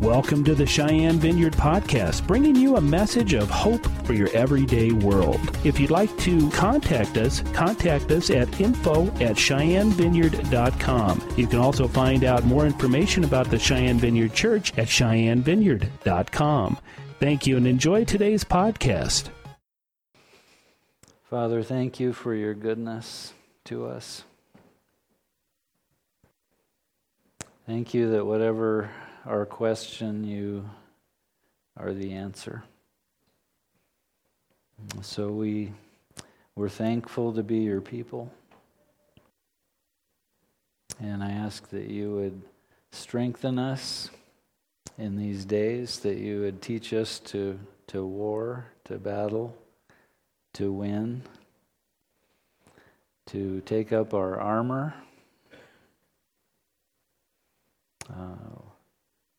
Welcome to the Cheyenne Vineyard Podcast, bringing you a message of hope for your everyday world. If you'd like to contact us, contact us at info at cheyennevineyard.com. You can also find out more information about the Cheyenne Vineyard Church at cheyennevineyard.com. Thank you and enjoy today's podcast. Father, thank you for your goodness to us. Thank you that whatever our question, you are the answer. So we, we're thankful to be your people. And I ask that you would strengthen us in these days, that you would teach us to, to war, to battle, to win, to take up our armor. Uh,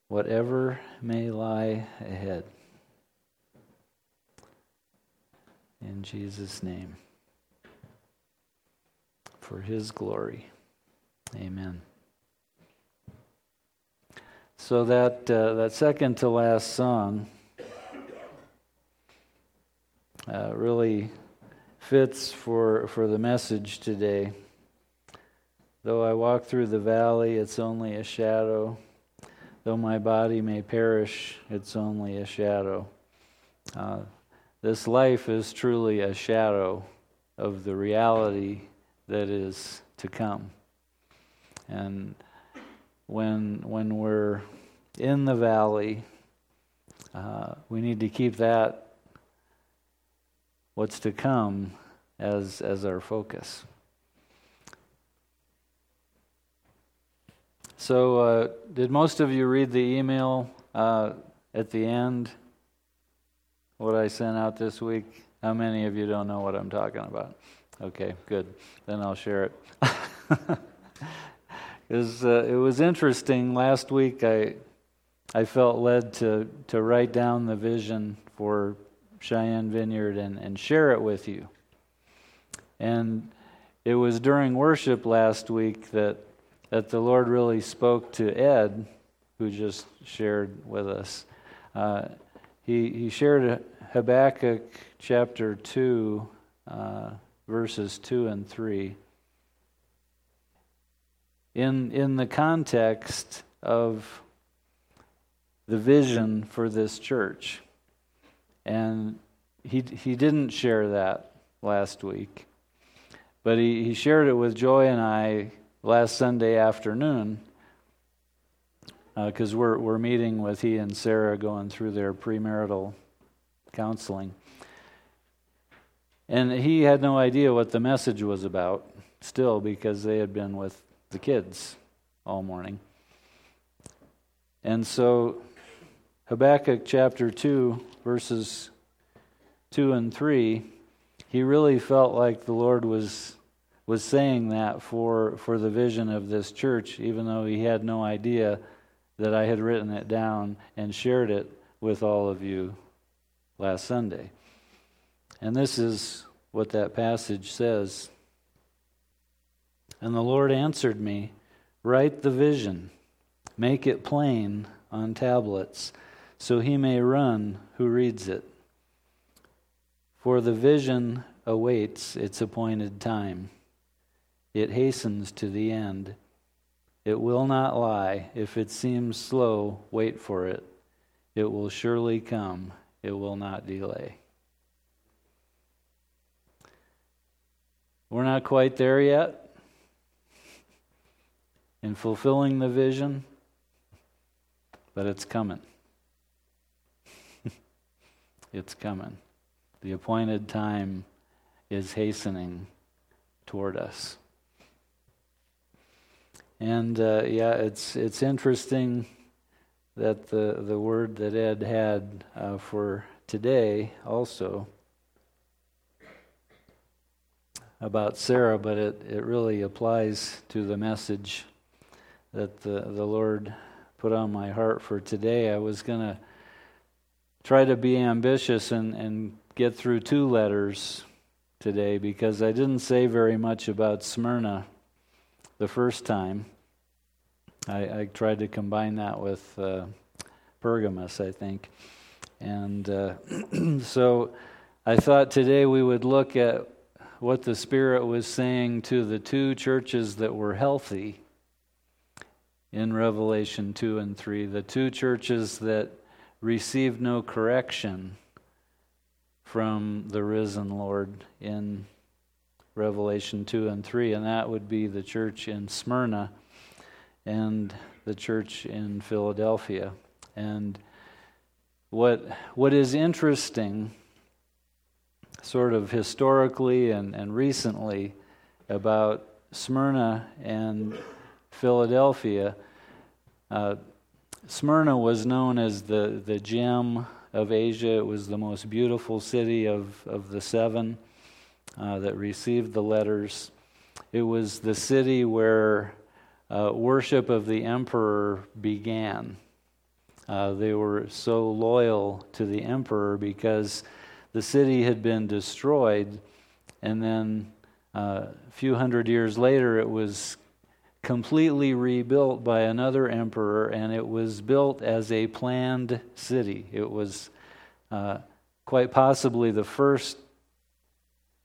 whatever may lie ahead. In Jesus' name. For his glory. Amen. So that uh, that second to last song uh, really fits for for the message today. Though I walk through the valley, it's only a shadow. Though my body may perish, it's only a shadow. Uh, this life is truly a shadow of the reality that is to come. And when, when we're in the valley, uh, we need to keep that, what's to come, as, as our focus. So, uh, did most of you read the email uh, at the end? What I sent out this week? How many of you don't know what I'm talking about? Okay, good. Then I'll share it. Because uh, it was interesting. Last week, I I felt led to to write down the vision for Cheyenne Vineyard and, and share it with you. And it was during worship last week that that the Lord really spoke to Ed, who just shared with us. Uh, he, he shared Habakkuk chapter 2, uh, verses 2 and 3. In, in the context of the vision for this church. And he, he didn't share that last week, but he, he shared it with Joy and I last Sunday afternoon because uh, we're, we're meeting with he and Sarah going through their premarital counseling. And he had no idea what the message was about still because they had been with the kids all morning. And so Habakkuk chapter 2, verses 2 and 3, he really felt like the Lord was was saying that for, for the vision of this church, even though he had no idea that I had written it down and shared it with all of you last Sunday. And this is what that passage says. And the Lord answered me, Write the vision, make it plain on tablets, so he may run who reads it. For the vision awaits its appointed time. It hastens to the end. It will not lie. If it seems slow, wait for it. It will surely come. It will not delay. We're not quite there yet in fulfilling the vision, but it's coming. it's coming. The appointed time is hastening toward us. And uh, yeah, it's it's interesting that the the word that Ed had uh, for today also about Sarah, but it, it really applies to the message that the, the Lord put on my heart for today. I was going to try to be ambitious and, and get through two letters today because I didn't say very much about Smyrna the first time. I, I tried to combine that with uh, Pergamos, I think. And uh, so I thought today we would look at what the Spirit was saying to the two churches that were healthy in Revelation 2 and 3, the two churches that received no correction from the risen Lord in Revelation 2 and 3, and that would be the church in Smyrna and the church in Philadelphia. And what, what is interesting, sort of historically and, and recently, about Smyrna and Philadelphia, uh, Smyrna was known as the, the gem of Asia. It was the most beautiful city of, of the seven uh, that received the letters. It was the city where uh, worship of the emperor began. Uh, they were so loyal to the emperor because the city had been destroyed, and then uh, a few hundred years later, it was completely rebuilt by another emperor, and it was built as a planned city. It was uh, quite possibly the first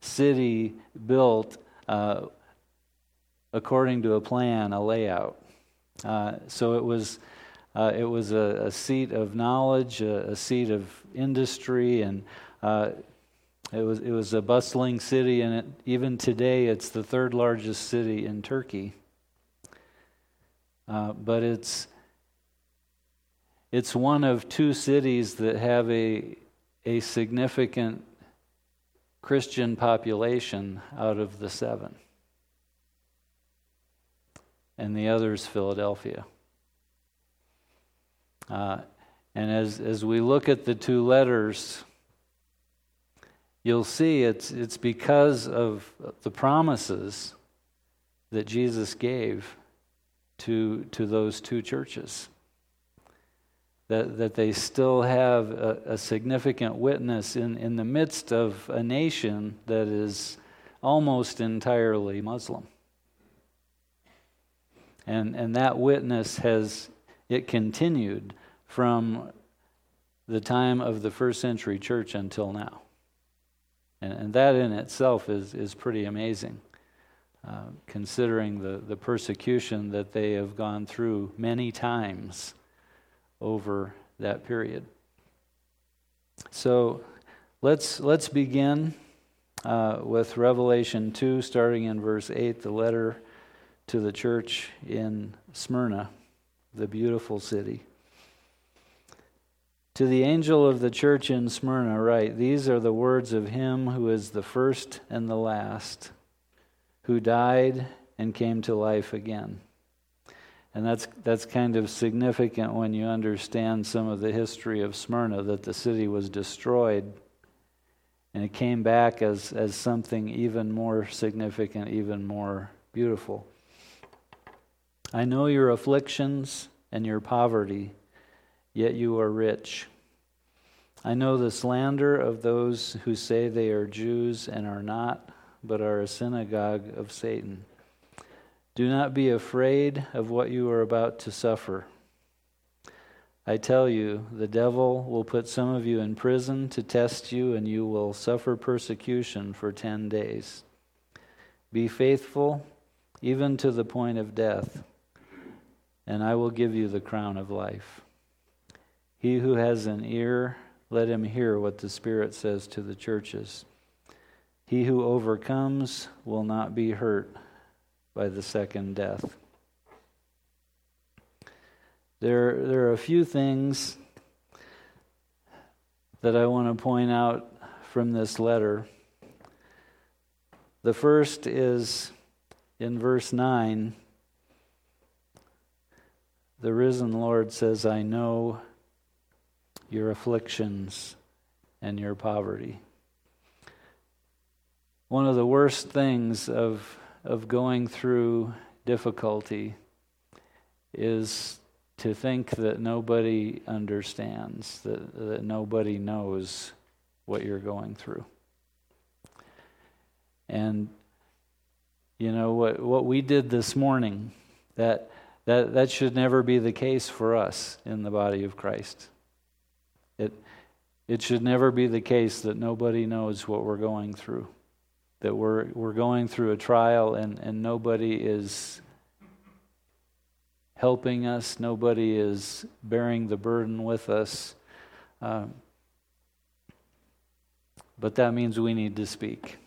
city built uh, according to a plan, a layout. Uh, so it was, uh, it was a, a, seat of knowledge, a, a seat of industry, and uh, it was, it was a bustling city, and it, even today it's the third largest city in Turkey. Uh, but it's, it's one of two cities that have a, a significant Christian population out of the seven. And the other is Philadelphia. Uh, and as, as we look at the two letters, you'll see it's, it's because of the promises that Jesus gave to, to those two churches. That, that they still have a, a significant witness in, in the midst of a nation that is almost entirely Muslim. And, and that witness has, it continued from the time of the first century church until now. And, and that in itself is, is pretty amazing. Uh, considering the, the persecution that they have gone through many times over that period. So let's, let's begin uh, with Revelation 2, starting in verse 8, the letter to the church in Smyrna, the beautiful city. To the angel of the church in Smyrna, write These are the words of him who is the first and the last who died and came to life again. And that's, that's kind of significant when you understand some of the history of Smyrna, that the city was destroyed and it came back as, as something even more significant, even more beautiful. I know your afflictions and your poverty, yet you are rich. I know the slander of those who say they are Jews and are not but are a synagogue of Satan. Do not be afraid of what you are about to suffer. I tell you, the devil will put some of you in prison to test you, and you will suffer persecution for ten days. Be faithful, even to the point of death, and I will give you the crown of life. He who has an ear, let him hear what the Spirit says to the churches. He who overcomes will not be hurt by the second death. There, there are a few things that I want to point out from this letter. The first is in verse 9. The risen Lord says, I know your afflictions and your poverty one of the worst things of, of going through difficulty is to think that nobody understands, that, that nobody knows what you're going through. And, you know, what, what we did this morning, that, that, that should never be the case for us in the body of Christ. It, it should never be the case that nobody knows what we're going through, that we're, we're going through a trial and, and nobody is helping us, nobody is bearing the burden with us. Um, but that means we need to speak.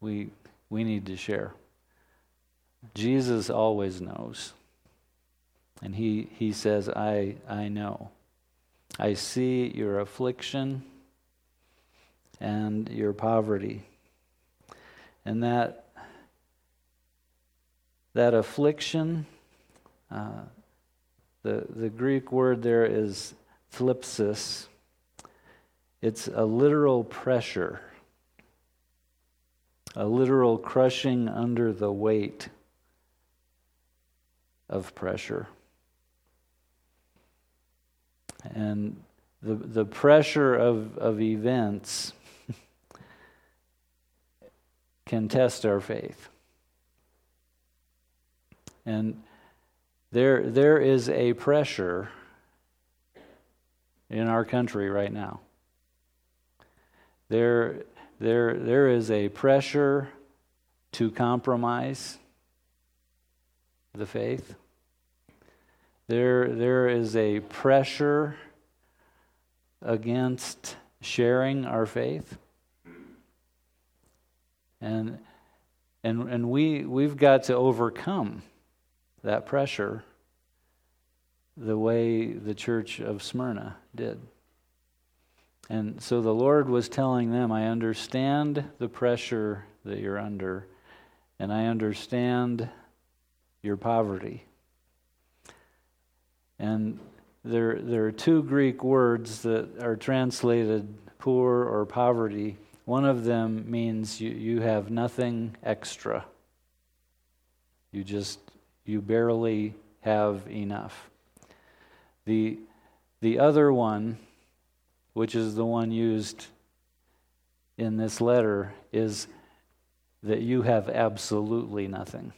We, we need to share. Jesus always knows. And he, he says, I, I know. I see your affliction and your poverty. And that, that affliction, uh, the, the Greek word there is thlipsis. It's a literal pressure, a literal crushing under the weight of pressure. And the, the pressure of, of events can test our faith. And there, there is a pressure in our country right now. There, there, there is a pressure to compromise the faith. There, there is a pressure against sharing our faith. And, and, and we, we've got to overcome that pressure the way the church of Smyrna did. And so the Lord was telling them, I understand the pressure that you're under, and I understand your poverty. And there, there are two Greek words that are translated poor or poverty. One of them means you, you have nothing extra. You just, you barely have enough. The, the other one, which is the one used in this letter, is that you have absolutely nothing.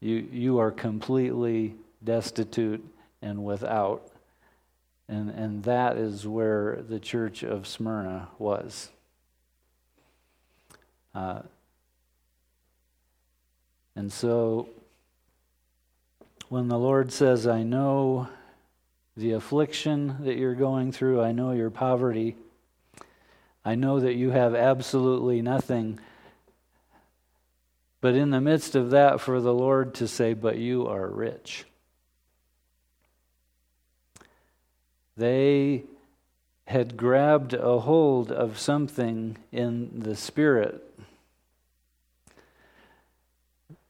You, you are completely destitute and without. And, and that is where the church of Smyrna was. Uh, and so when the Lord says, I know the affliction that you're going through, I know your poverty, I know that you have absolutely nothing. But in the midst of that, for the Lord to say, But you are rich. They had grabbed a hold of something in the Spirit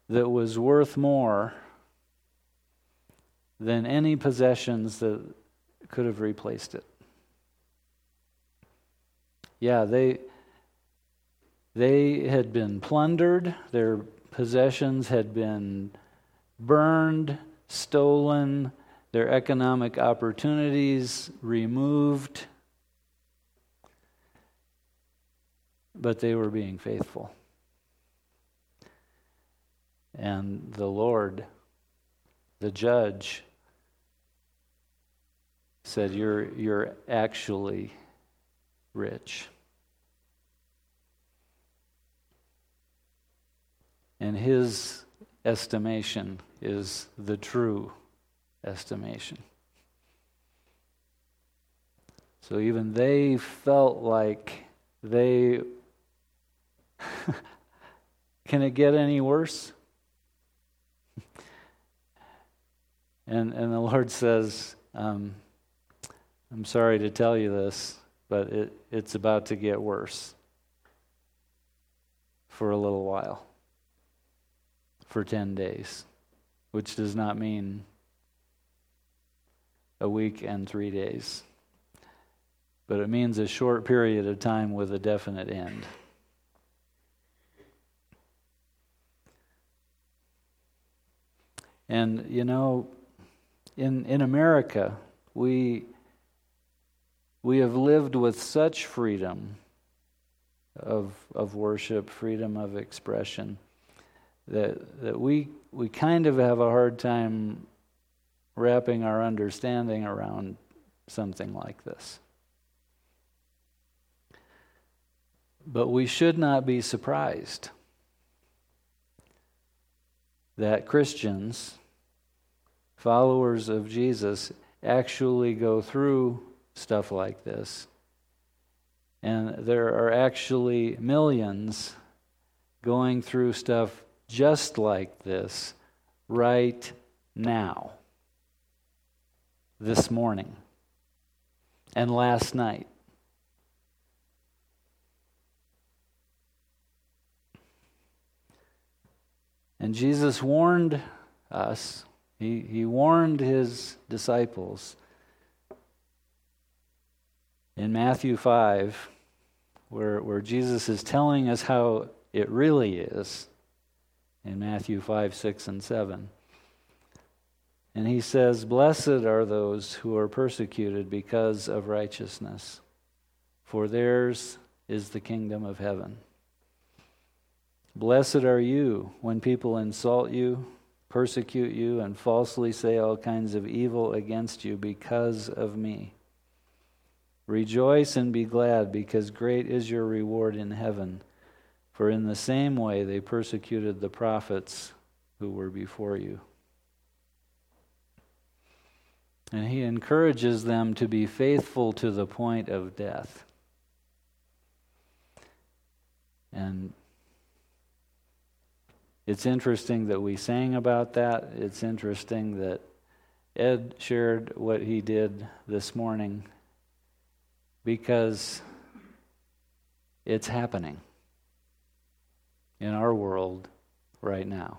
that was worth more than any possessions that could have replaced it. Yeah, they they had been plundered, their possessions had been burned, stolen, their economic opportunities removed, but they were being faithful. And the Lord, the judge, said, You're, you're actually rich. And his estimation is the true estimation. So even they felt like they. Can it get any worse? And, and the Lord says, um, I'm sorry to tell you this, but it, it's about to get worse for a little while for 10 days, which does not mean a week and three days, but it means a short period of time with a definite end. And, you know, in, in America, we, we have lived with such freedom of, of worship, freedom of expression that, that we, we kind of have a hard time wrapping our understanding around something like this. But we should not be surprised that Christians, followers of Jesus, actually go through stuff like this. And there are actually millions going through stuff just like this right now, this morning, and last night. And Jesus warned us, he, he warned his disciples in Matthew 5, where, where Jesus is telling us how it really is, in Matthew 5, 6, and 7. And he says, Blessed are those who are persecuted because of righteousness, for theirs is the kingdom of heaven. Blessed are you when people insult you, persecute you, and falsely say all kinds of evil against you because of me. Rejoice and be glad, because great is your reward in heaven. For in the same way they persecuted the prophets who were before you. And he encourages them to be faithful to the point of death. And it's interesting that we sang about that. It's interesting that Ed shared what he did this morning because it's happening in our world right now.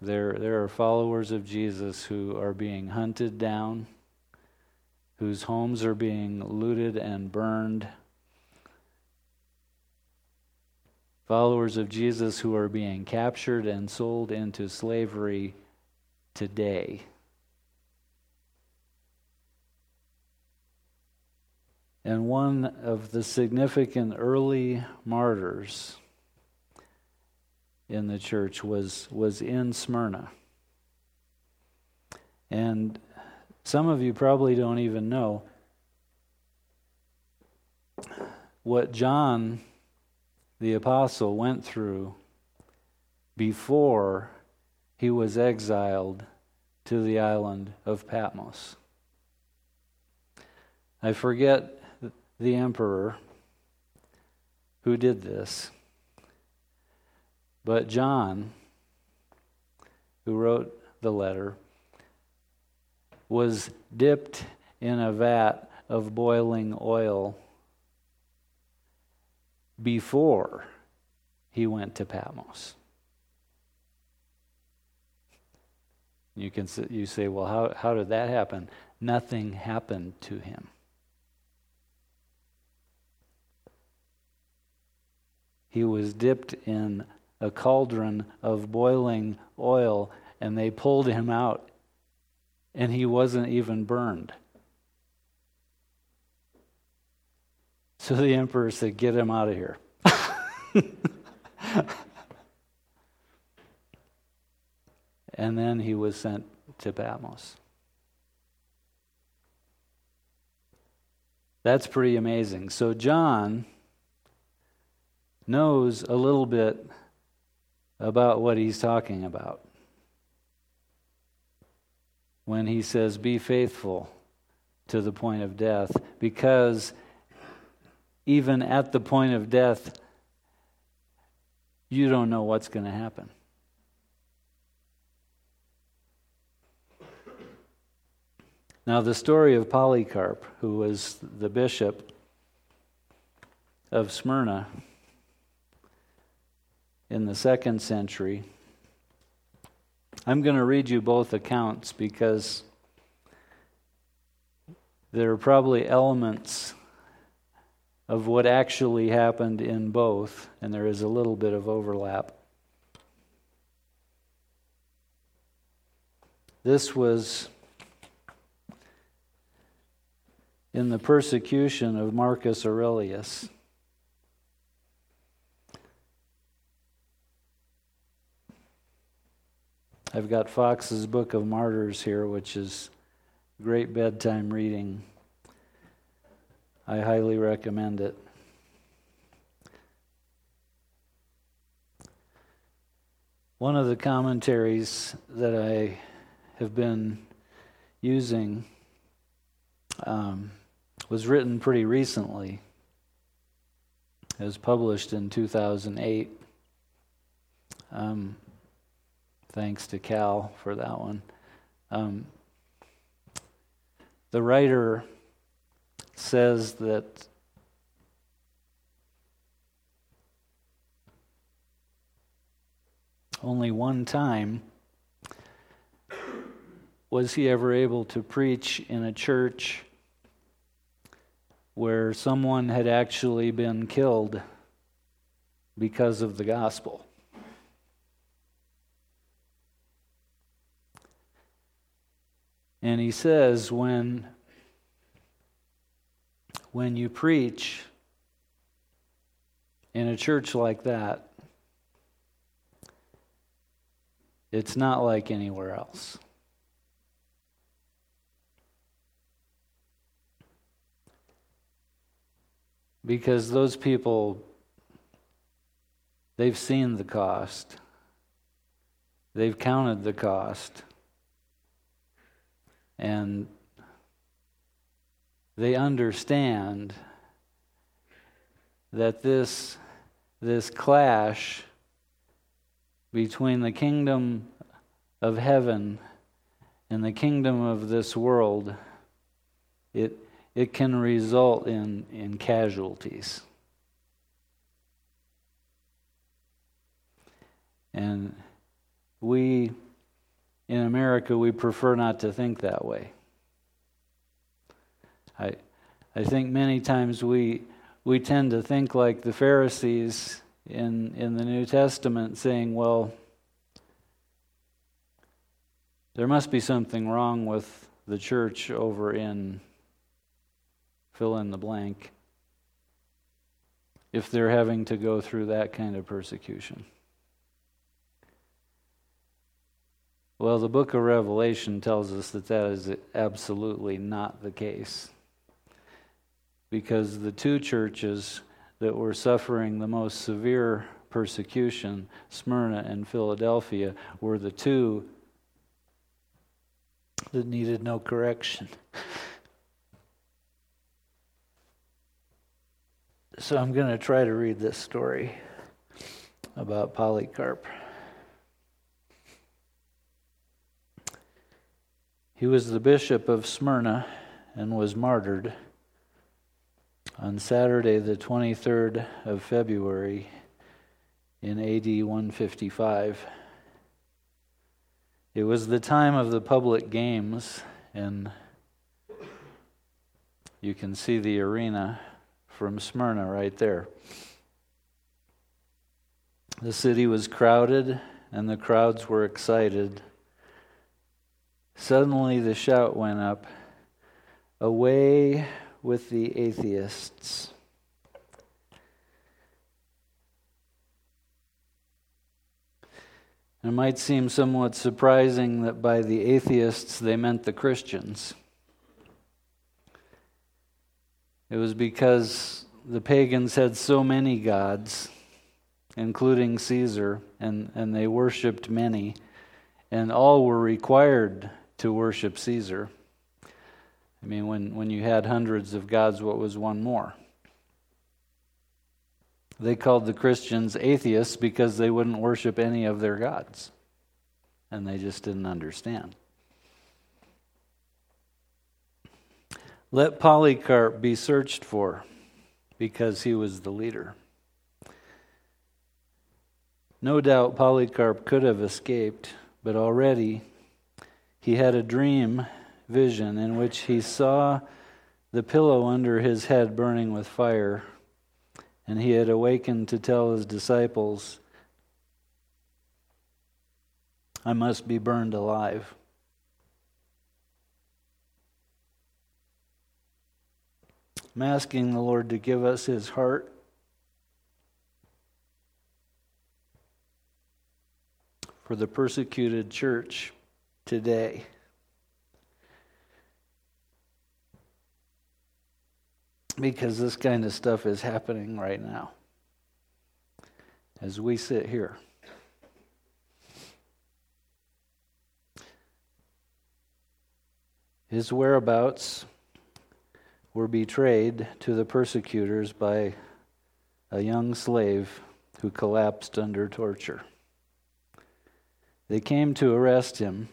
There, there are followers of Jesus who are being hunted down, whose homes are being looted and burned followers of Jesus who are being captured and sold into slavery today. And one of the significant early martyrs in the church was, was in Smyrna. And some of you probably don't even know what John the apostle went through before he was exiled to the island of Patmos. I forget the emperor who did this, but John, who wrote the letter, was dipped in a vat of boiling oil before he went to Patmos. You can you say, well, how, how did that happen? Nothing happened to him. He was dipped in a cauldron of boiling oil, and they pulled him out, and he wasn't even burned. So the emperor said, Get him out of here. and then he was sent to Patmos. That's pretty amazing. So John knows a little bit about what he's talking about when he says, Be faithful to the point of death, because even at the point of death, you don't know what's going to happen. Now, the story of Polycarp, who was the bishop of Smyrna in the second century, I'm going to read you both accounts because there are probably elements of what actually happened in both, and there is a little bit of overlap. This was in the persecution of Marcus Aurelius. I've got Fox's Book of Martyrs here, which is great bedtime reading. I highly recommend it. One of the commentaries that I have been using um, was written pretty recently. It was published in 2008. Um, thanks to Cal for that one. Um, the writer says that only one time was he ever able to preach in a church where someone had actually been killed because of the gospel. And he says, when, when you preach in a church like that, it's not like anywhere else. Because those people, they've seen the cost, they've counted the cost and they understand that this, this clash between the kingdom of heaven and the kingdom of this world, it, it can result in, in casualties. And we in America, we prefer not to think that way. I, I think many times we, we tend to think like the Pharisees in, in the New Testament, saying, well, there must be something wrong with the church over in fill in the blank if they're having to go through that kind of persecution. Well, the book of Revelation tells us that that is absolutely not the case. Because the two churches that were suffering the most severe persecution, Smyrna and Philadelphia, were the two that needed no correction. So I'm going to try to read this story about Polycarp. He was the bishop of Smyrna and was martyred on Saturday, the 23rd of February in AD 155. It was the time of the public games, and you can see the arena from Smyrna right there. The city was crowded, and the crowds were excited Suddenly the shout went up Away with the atheists. It might seem somewhat surprising that by the atheists they meant the Christians. It was because the pagans had so many gods, including Caesar, and, and they worshiped many, and all were required to worship Caesar. I mean, when, when you had hundreds of gods, what was one more? They called the Christians atheists because they wouldn't worship any of their gods. And they just didn't understand. Let Polycarp be searched for because he was the leader. No doubt Polycarp could have escaped, but already he had a dream vision in which he saw the pillow under his head burning with fire, and he had awakened to tell his disciples, I must be burned alive. I'm asking the Lord to give us his heart for the persecuted church today. Because this kind of stuff is happening right now as we sit here. His whereabouts were betrayed to the persecutors by a young slave who collapsed under torture. They came to arrest him.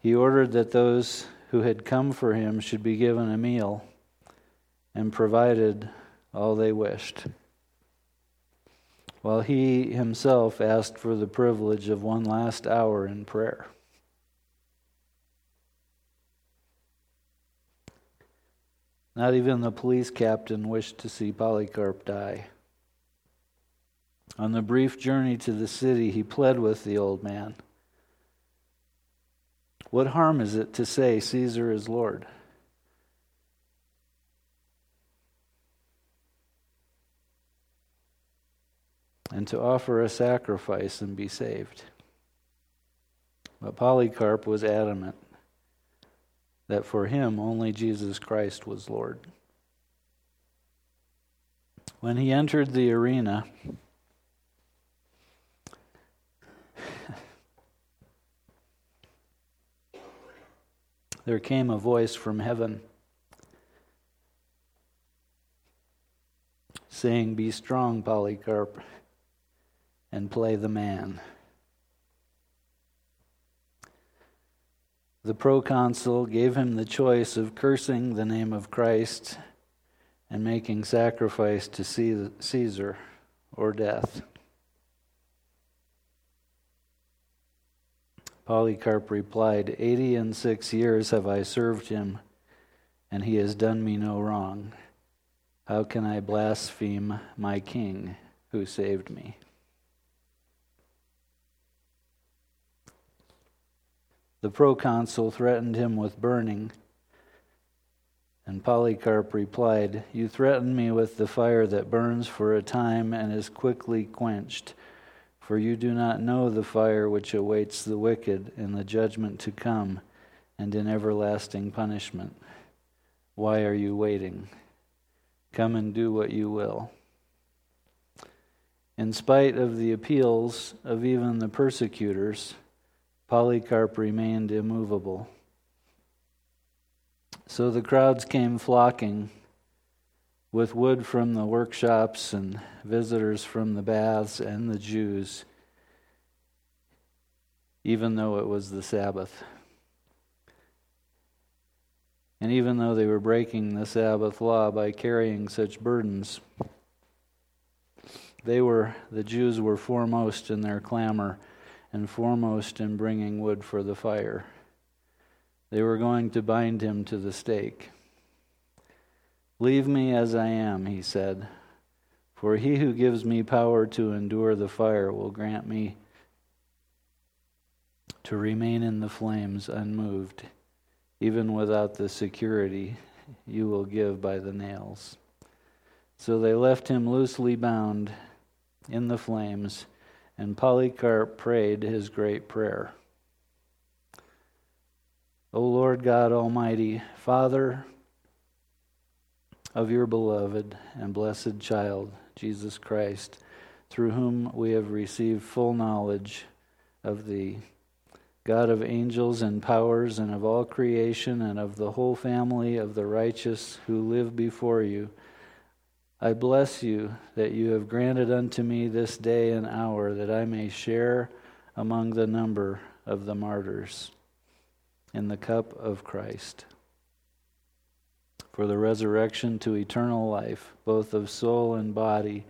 He ordered that those who had come for him should be given a meal and provided all they wished, while he himself asked for the privilege of one last hour in prayer. Not even the police captain wished to see Polycarp die. On the brief journey to the city, he pled with the old man. What harm is it to say Caesar is Lord? And to offer a sacrifice and be saved. But Polycarp was adamant that for him only Jesus Christ was Lord. When he entered the arena, there came a voice from heaven saying, Be strong, Polycarp, and play the man. The proconsul gave him the choice of cursing the name of Christ and making sacrifice to Caesar or death. Polycarp replied, Eighty and six years have I served him, and he has done me no wrong. How can I blaspheme my king who saved me? The proconsul threatened him with burning. And Polycarp replied, You threaten me with the fire that burns for a time and is quickly quenched. For you do not know the fire which awaits the wicked in the judgment to come and in everlasting punishment. Why are you waiting? Come and do what you will. In spite of the appeals of even the persecutors, Polycarp remained immovable. So the crowds came flocking with wood from the workshops and visitors from the baths and the Jews, even though it was the Sabbath. And even though they were breaking the Sabbath law by carrying such burdens, they were the Jews were foremost in their clamor and foremost in bringing wood for the fire. They were going to bind him to the stake. Leave me as I am, he said, for he who gives me power to endure the fire will grant me to remain in the flames unmoved, even without the security you will give by the nails. So they left him loosely bound in the flames and Polycarp prayed his great prayer. O Lord God Almighty, Father of your beloved and blessed child, Jesus Christ, through whom we have received full knowledge of thee, God of angels and powers and of all creation and of the whole family of the righteous who live before you I bless you that you have granted unto me this day and hour that I may share among the number of the martyrs in the cup of Christ for the resurrection to eternal life, both of soul and body,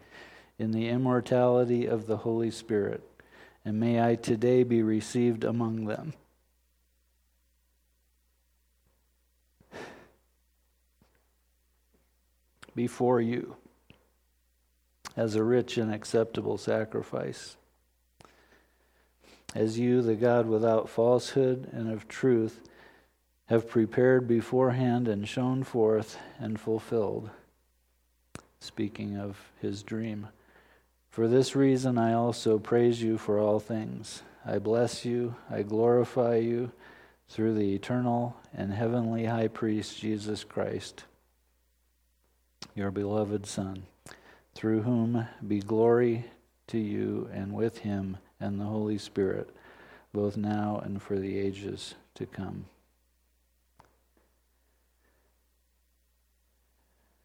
in the immortality of the Holy Spirit. And may I today be received among them. Before you as a rich and acceptable sacrifice. As you, the God without falsehood and of truth, have prepared beforehand and shown forth and fulfilled. Speaking of his dream, For this reason I also praise you for all things. I bless you, I glorify you through the eternal and heavenly high priest Jesus Christ, your beloved Son, through whom be glory to you and with him and the Holy Spirit, both now and for the ages to come.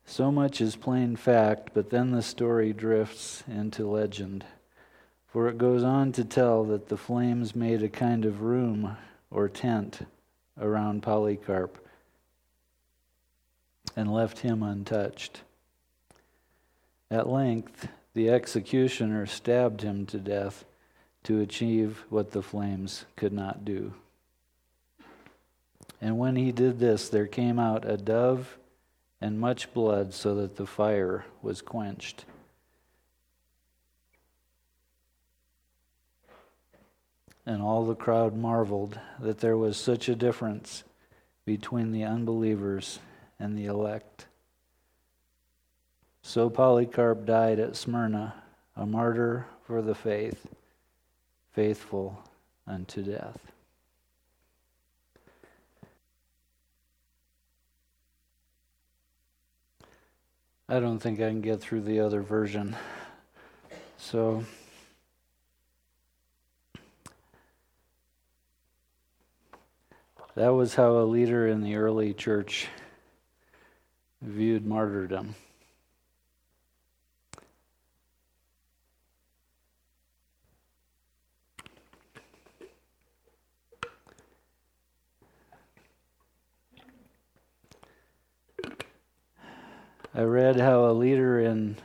So much is plain fact, but then the story drifts into legend. For it goes on to tell that the flames made a kind of room or tent around Polycarp and left him untouched. At length, the executioner stabbed him to death to achieve what the flames could not do. And when he did this, there came out a dove and much blood, so that the fire was quenched. And all the crowd marveled that there was such a difference between the unbelievers and the elect. So Polycarp died at Smyrna, a martyr for the faith, faithful unto death. I don't think I can get through the other version. So, that was how a leader in the early church viewed martyrdom. I read how a leader in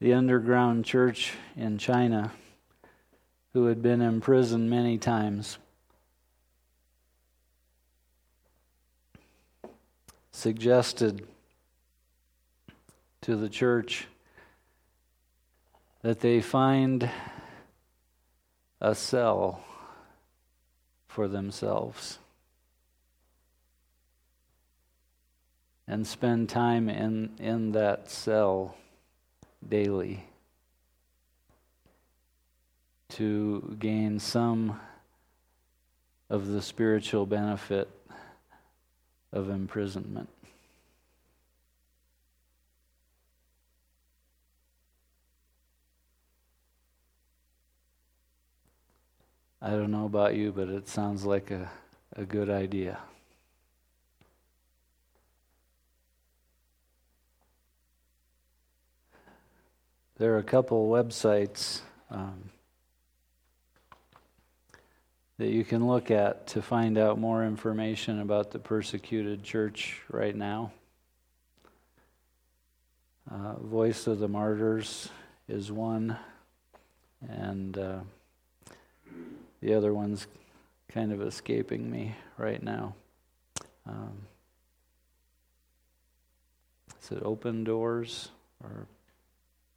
the underground church in China, who had been imprisoned many times, suggested to the church that they find a cell for themselves. And spend time in, in that cell daily to gain some of the spiritual benefit of imprisonment. I don't know about you, but it sounds like a, a good idea. There are a couple websites um, that you can look at to find out more information about the persecuted church right now. Uh, Voice of the Martyrs is one, and uh, the other one's kind of escaping me right now. Um, is it Open Doors or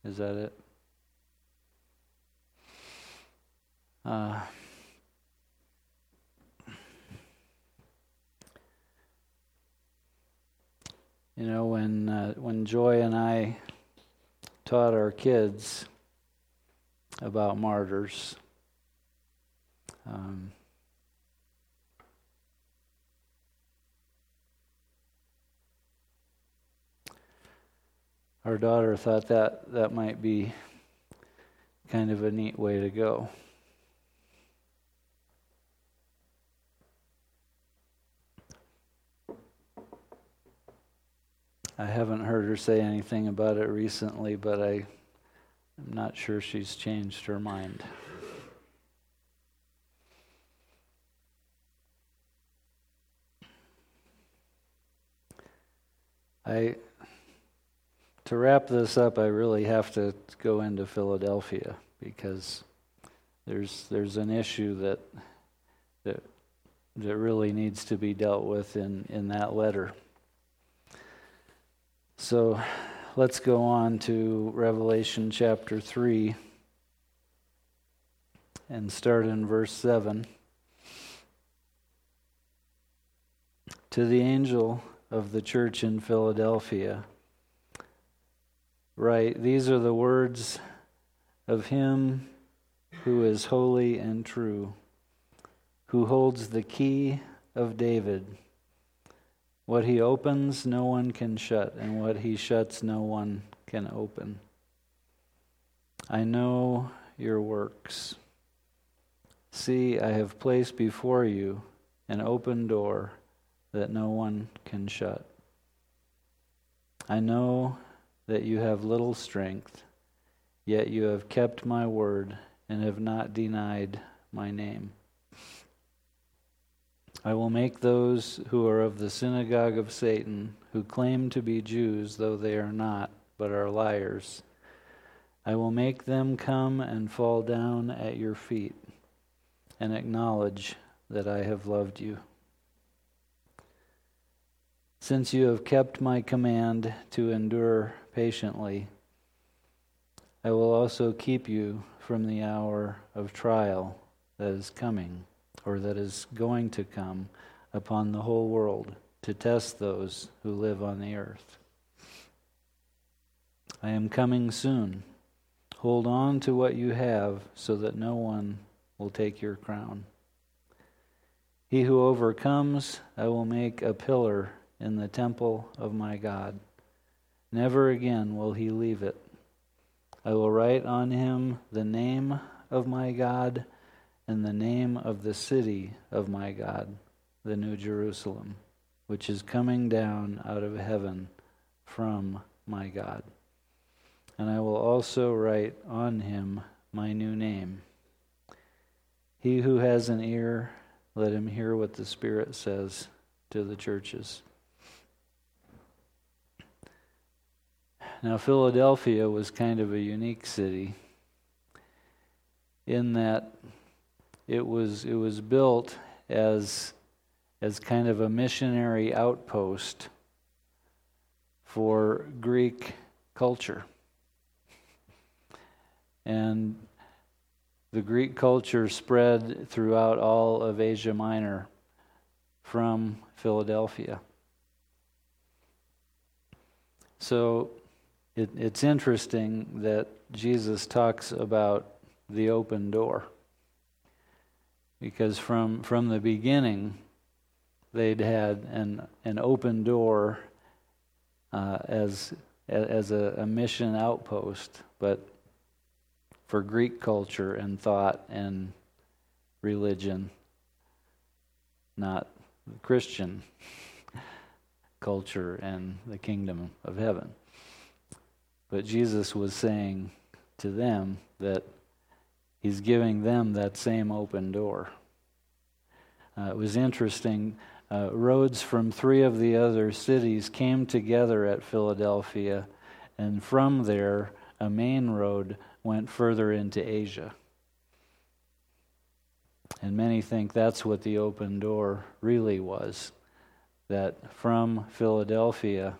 is that it? Uh, you know, when uh, when Joy and I taught our kids about martyrs, um, our daughter thought that that might be kind of a neat way to go. I haven't heard her say anything about it recently, but I, I'm not sure she's changed her mind. I to wrap this up, I really have to go into Philadelphia because there's there's an issue that that that really needs to be dealt with in, in that letter. So let's go on to Revelation chapter 3 and start in verse 7. To the angel of the church in Philadelphia, Right. These are the words of him who is holy and true, who holds the key of David. What he opens, no one can shut, and what he shuts, no one can open. I know your works. See, I have placed before you an open door that no one can shut. I know that you have little strength, yet you have kept my word and have not denied my name. I will make those who are of the synagogue of Satan, who claim to be Jews, though they are not, but are liars, I will make them come and fall down at your feet and acknowledge that I have loved you. Since you have kept my command to endure patiently, I will also keep you from the hour of trial that is coming, or that is going to come upon the whole world to test those who live on the earth. I am coming soon. Hold on to what you have so that no one will take your crown. He who overcomes, I will make a pillar in the temple of my God. Never again will he leave it. I will write on him the name of my God and the name of the city of my God, the New Jerusalem, which is coming down out of heaven from my God and I will also write on him my new name. He who has an ear, let him hear what the Spirit says to the churches. Now, Philadelphia was kind of a unique city in that it was, it was built as, as kind of a missionary outpost for Greek culture. And the Greek culture spread throughout all of Asia Minor from Philadelphia. So it, it's interesting that Jesus talks about the open door. Because from, from the beginning, they'd had an, an open door uh, as, as a, a mission outpost, but for Greek culture and thought and religion, not Christian culture and the kingdom of heaven. But Jesus was saying to them that he's giving them that same open door. Uh, it was interesting. Uh, roads from three of the other cities came together at Philadelphia, and from there, a main road went further into Asia. And many think that's what the open door really was that from Philadelphia,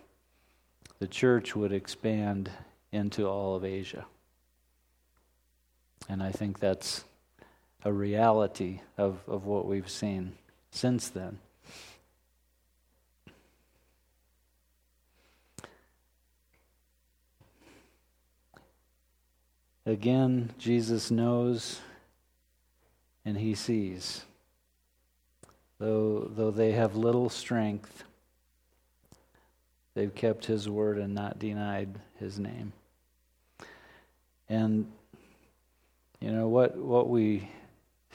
the church would expand into all of Asia. And I think that's a reality of, of what we've seen since then. Again, Jesus knows and he sees. Though, though they have little strength, they've kept his word and not denied his name. And, you know, what, what we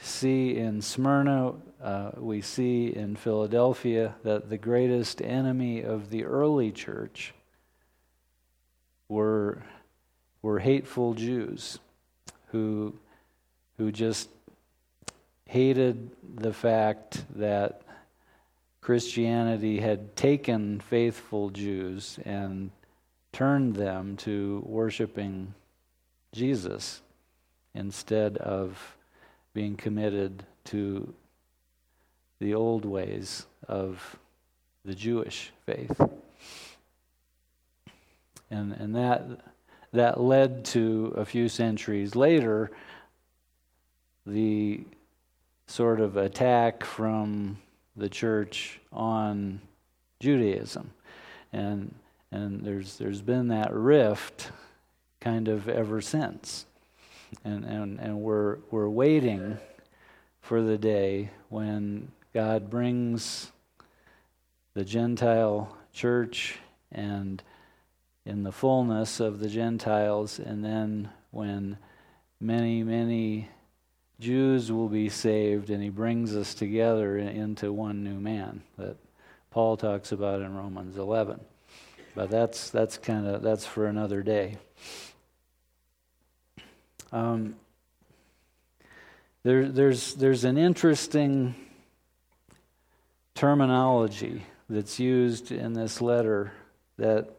see in Smyrna, uh, we see in Philadelphia that the greatest enemy of the early church were were hateful Jews who, who just hated the fact that Christianity had taken faithful Jews and turned them to worshiping Jesus instead of being committed to the old ways of the Jewish faith. And, and that that led to a few centuries later the sort of attack from the church on Judaism. And, and there's, there's been that rift kind of ever since. And, and, and we're, we're waiting for the day when God brings the Gentile church and in the fullness of the Gentiles, and then when many, many Jews will be saved, and he brings us together into one new man that Paul talks about in Romans 11. But that's that's kind of that's for another day. Um, there, there's there's an interesting terminology that's used in this letter that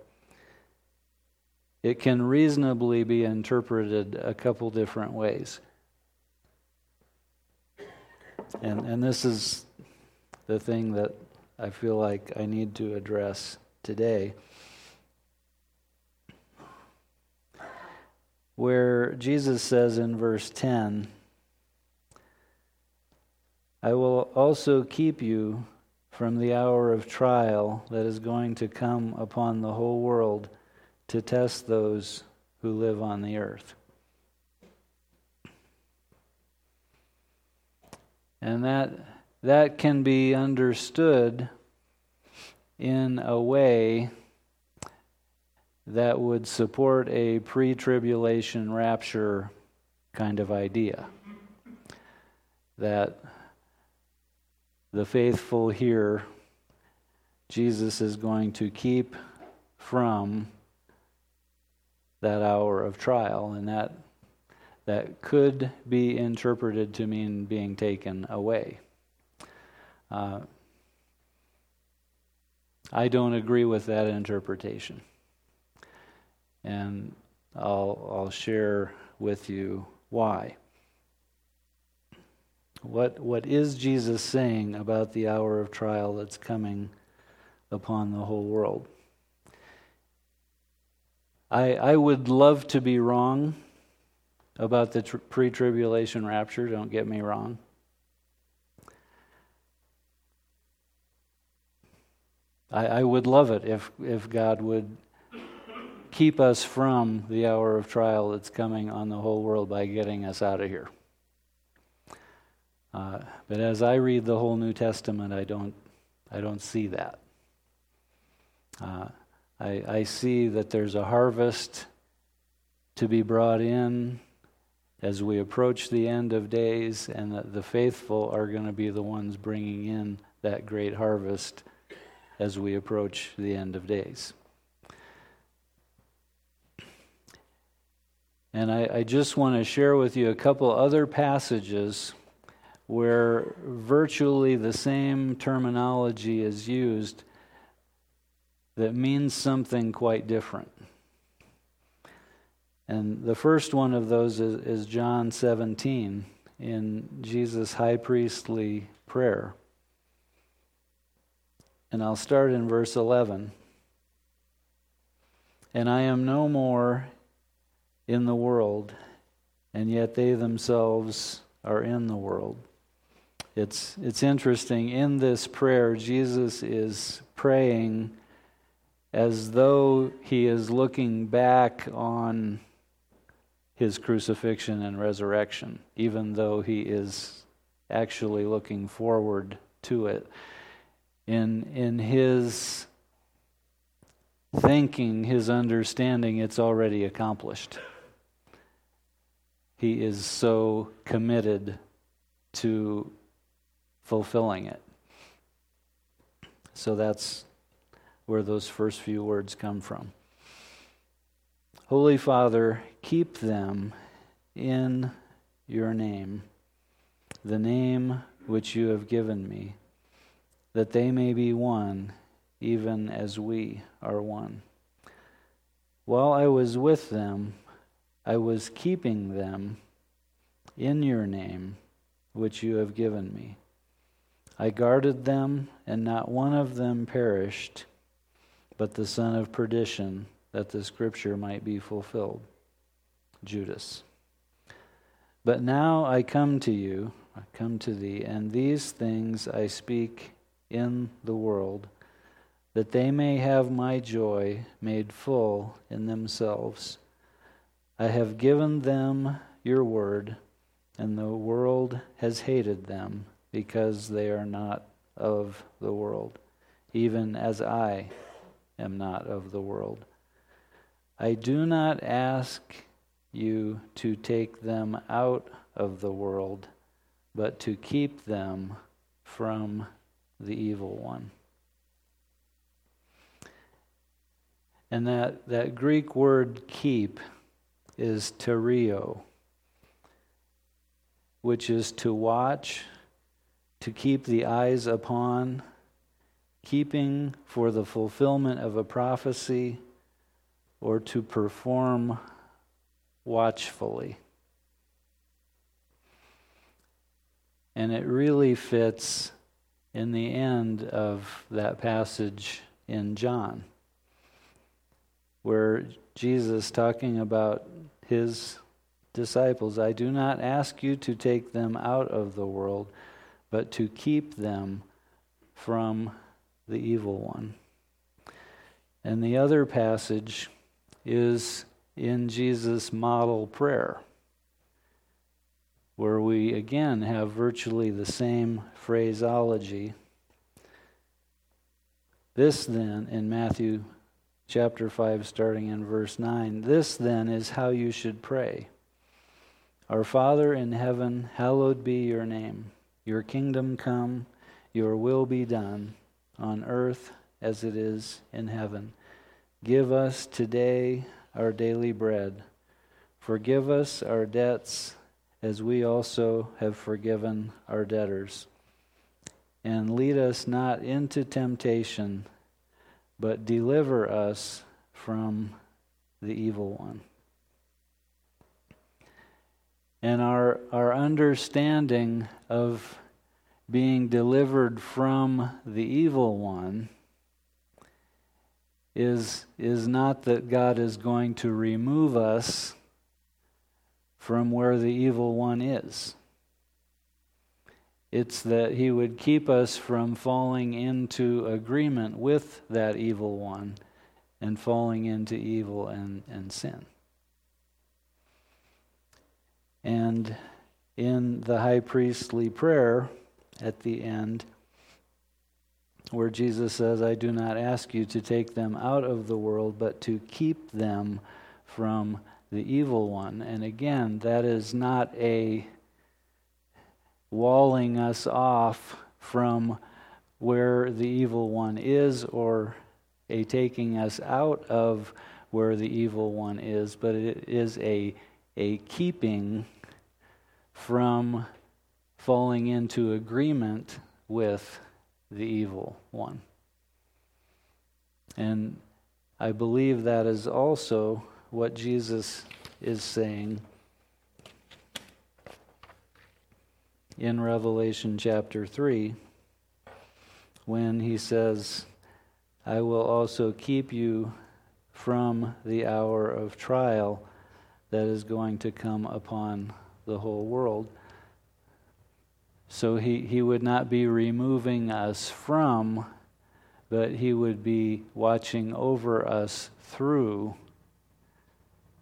it can reasonably be interpreted a couple different ways. And, and this is the thing that I feel like I need to address today. Where Jesus says in verse 10, I will also keep you from the hour of trial that is going to come upon the whole world to test those who live on the earth. And that, that can be understood in a way that would support a pre tribulation rapture kind of idea. That the faithful here, Jesus is going to keep from that hour of trial, and that that could be interpreted to mean being taken away. Uh, I don't agree with that interpretation. And I'll, I'll share with you why. What, what is Jesus saying about the hour of trial that's coming upon the whole world? I, I would love to be wrong about the tr- pre tribulation rapture, don't get me wrong. I, I would love it if, if God would keep us from the hour of trial that's coming on the whole world by getting us out of here. Uh, but as I read the whole New Testament, I don't, I don't see that. Uh, I, I see that there's a harvest to be brought in as we approach the end of days, and that the faithful are going to be the ones bringing in that great harvest as we approach the end of days. And I, I just want to share with you a couple other passages where virtually the same terminology is used that means something quite different. And the first one of those is, is John 17 in Jesus' high priestly prayer. And I'll start in verse 11. And I am no more in the world, and yet they themselves are in the world. It's, it's interesting. In this prayer, Jesus is praying as though he is looking back on his crucifixion and resurrection, even though he is actually looking forward to it. In, in his thinking, his understanding, it's already accomplished. He is so committed to fulfilling it. So that's where those first few words come from. Holy Father, keep them in your name, the name which you have given me, that they may be one, even as we are one. While I was with them, I was keeping them in your name, which you have given me. I guarded them, and not one of them perished but the son of perdition, that the scripture might be fulfilled. Judas. But now I come to you, I come to thee, and these things I speak in the world, that they may have my joy made full in themselves. I have given them your word, and the world has hated them because they are not of the world, even as I am not of the world. I do not ask you to take them out of the world, but to keep them from the evil one. And that, that Greek word keep is tereo, which is to watch, to keep the eyes upon, keeping for the fulfillment of a prophecy, or to perform watchfully. And it really fits in the end of that passage in John, where Jesus, talking about his disciples, I do not ask you to take them out of the world, but to keep them from the evil one. And the other passage is in Jesus' model prayer, where we again have virtually the same phraseology. This then, in Matthew chapter 5, starting in verse 9, this then is how you should pray. Our Father in heaven, hallowed be your name. Your kingdom come, your will be done, on earth as it is in heaven. Give us today our daily bread. Forgive us our debts as we also have forgiven our debtors. And lead us not into temptation, but deliver us from the evil one. And our, our understanding of being delivered from the evil one is, is not that God is going to remove us from where the evil one is. It's that he would keep us from falling into agreement with that evil one and falling into evil and, and sin. And in the high priestly prayer at the end, where Jesus says, I do not ask you to take them out of the world, but to keep them from the evil one. And again, that is not a walling us off from where the evil one is or a taking us out of where the evil one is, but it is a, a keeping from falling into agreement with the evil one. And I believe that is also what Jesus is saying in Revelation chapter 3 when he says, I will also keep you from the hour of trial that is going to come upon the whole world. So he, he would not be removing us from, but he would be watching over us through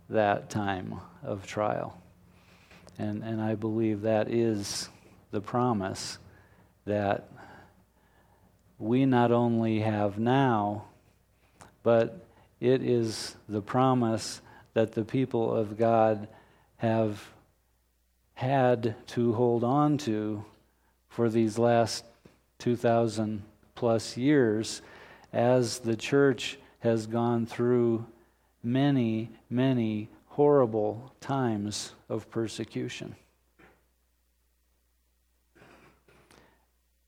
that time of trial. And, and I believe that is the promise that we not only have now, but it is the promise that the people of God have had to hold on to for these last 2,000 plus years as the church has gone through many, many horrible times of persecution.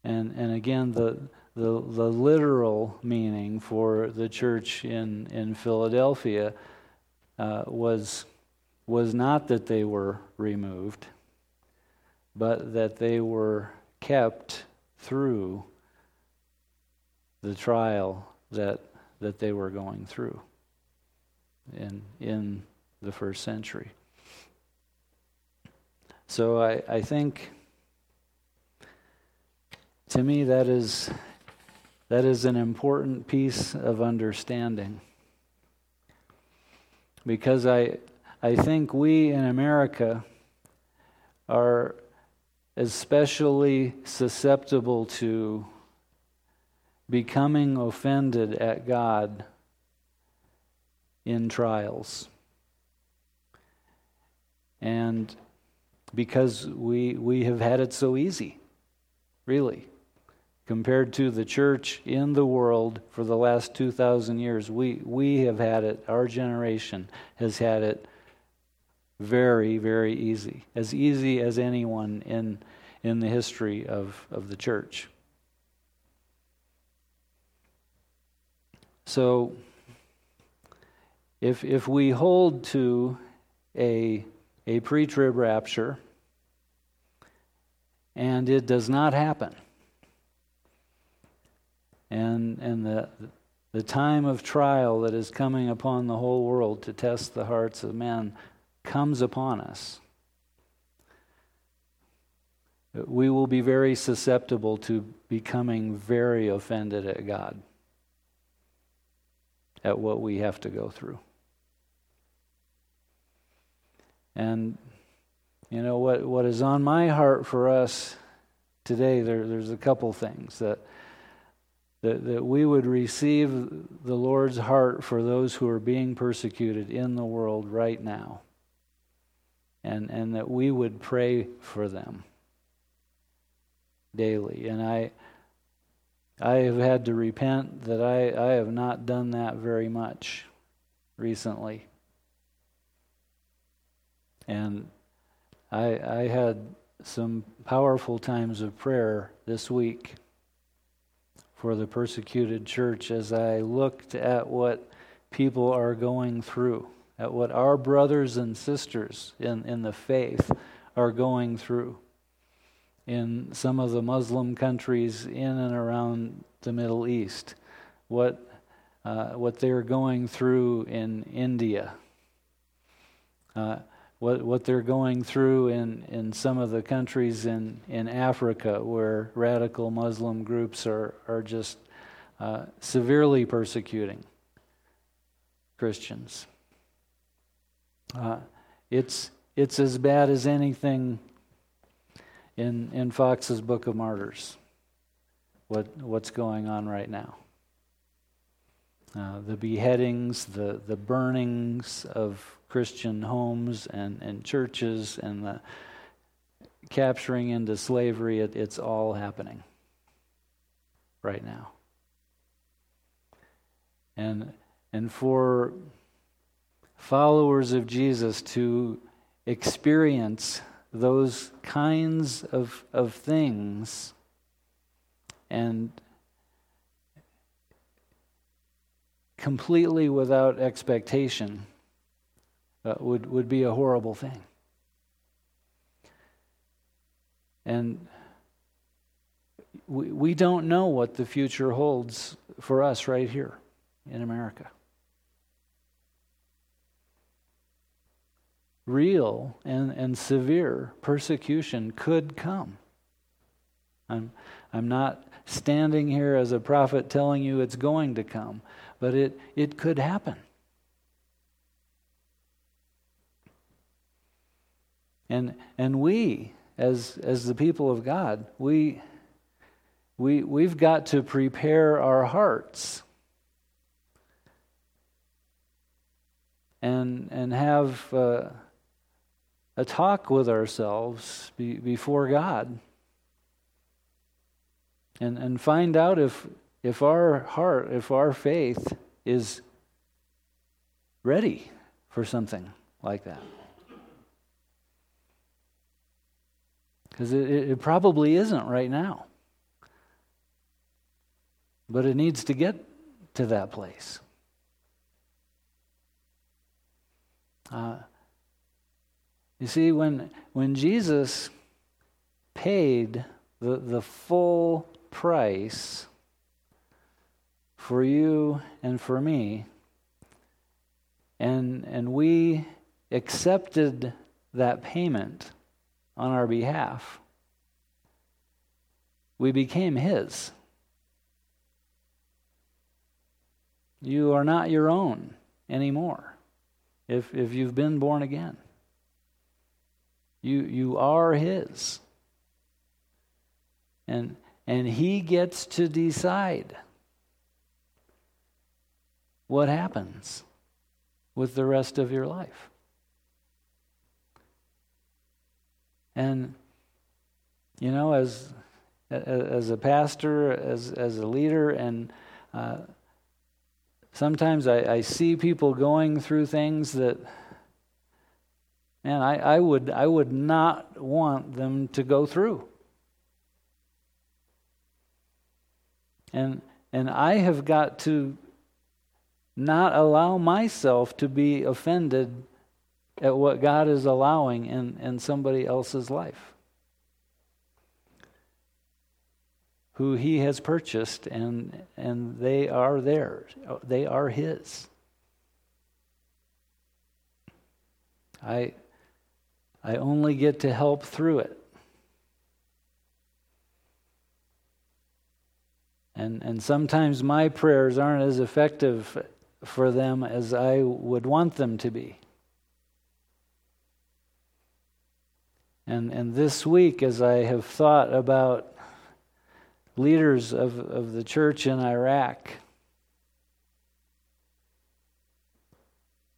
And, and again, the, the, the literal meaning for the church in, in Philadelphia uh, was, was not that they were removed, but that they were kept through the trial that, that they were going through in, in the first century. So I, I think, to me, that is, that is an important piece of understanding. Because I, I think we in America are especially susceptible to becoming offended at God in trials. And because we, we have had it so easy, really. Compared to the church in the world for the last 2,000 years, we, we have had it, our generation has had it very, very easy. As easy as anyone in, in the history of, of the church. So, if, if we hold to a, a pre trib rapture and it does not happen, and, and the, the time of trial that is coming upon the whole world to test the hearts of men comes upon us, we will be very susceptible to becoming very offended at God at what we have to go through. And you know what what is on my heart for us today there, there's a couple things that, that that we would receive the Lord's heart for those who are being persecuted in the world right now. And and that we would pray for them daily. And I I have had to repent that I, I have not done that very much recently. And I, I had some powerful times of prayer this week for the persecuted church as I looked at what people are going through, at what our brothers and sisters in, in the faith are going through in some of the Muslim countries in and around the Middle East, what, uh, what they're going through in India, uh, what, what they're going through in, in some of the countries in, in Africa where radical Muslim groups are, are just uh, severely persecuting Christians. Uh, it's, it's as bad as anything in, in Fox's Book of Martyrs, what, what's going on right now. Uh, the beheadings, the, the burnings of Christian homes and, and churches, and the capturing into slavery, it, it's all happening right now. And, and for followers of Jesus to experience those kinds of, of things and completely without expectation uh, would, would be a horrible thing. And we, we don't know what the future holds for us right here in America. Real and, and severe persecution could come. I'm, I'm not standing here as a prophet telling you it's going to come, but it, it could happen. And, and we, as, as the people of God, we, we, we've got to prepare our hearts and, and have. Uh, a talk with ourselves be, before God and, and find out if, if our heart, if our faith is ready for something like that. Because it, it probably isn't right now. But it needs to get to that place. Uh, you see, when, when Jesus paid the, the full price for you and for me, and, and we accepted that payment on our behalf, we became His. You are not your own anymore if, if you've been born again. You, you are His. And, and He gets to decide what happens with the rest of your life. And, you know, as, as a pastor, as, as a leader, and uh, sometimes I, I see people going through things that man, I, I, would, I would not want them to go through. And, and I have got to not allow myself to be offended at what God is allowing in, in somebody else's life. Who he has purchased, and, and they are theirs, they are his. I, I only get to help through it. And, and sometimes my prayers aren't as effective for them as I would want them to be. And, and this week, as I have thought about leaders of, of the church in Iraq,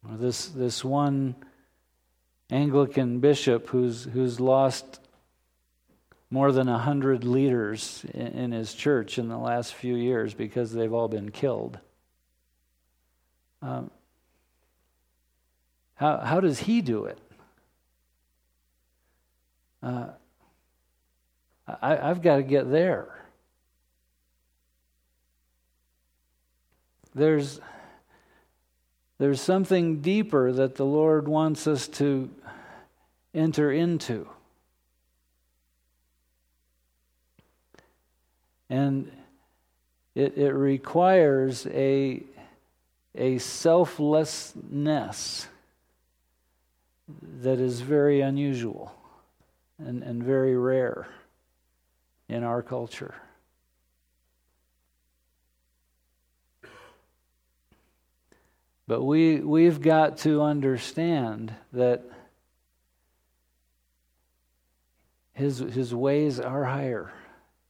this, this one Anglican bishop who's, who's lost more than a hundred leaders in, in his church in the last few years because they've all been killed. Um, how, how does he do it? Uh, I, I've got to get there. There's, there's something deeper that the Lord wants us to enter into. And it, it requires a, a selflessness that is very unusual and, and very rare in our culture. But we, we've got to understand that his, his ways are higher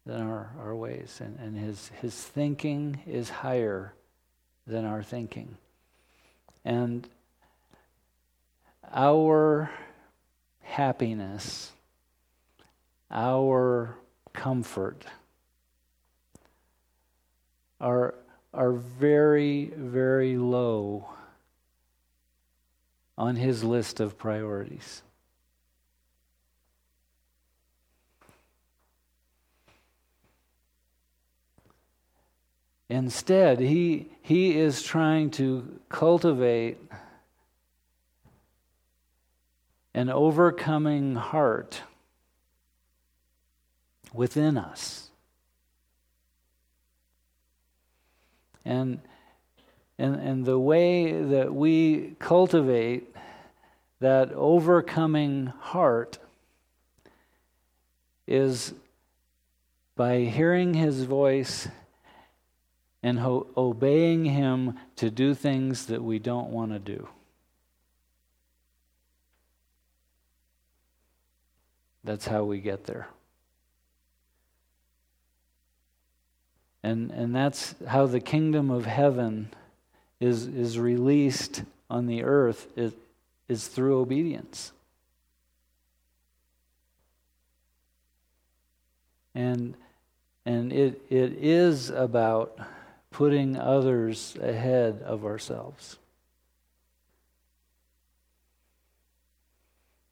than our, our ways, and, and his, his thinking is higher than our thinking. And our happiness, our comfort are, are very, very low on his list of priorities. Instead, he, he is trying to cultivate an overcoming heart within us. And, and, and the way that we cultivate that overcoming heart is by hearing his voice and ho- obeying Him to do things that we don't want to do. That's how we get there. And, and that's how the kingdom of heaven is, is released on the earth is, is through obedience. And, and it, it is about putting others ahead of ourselves.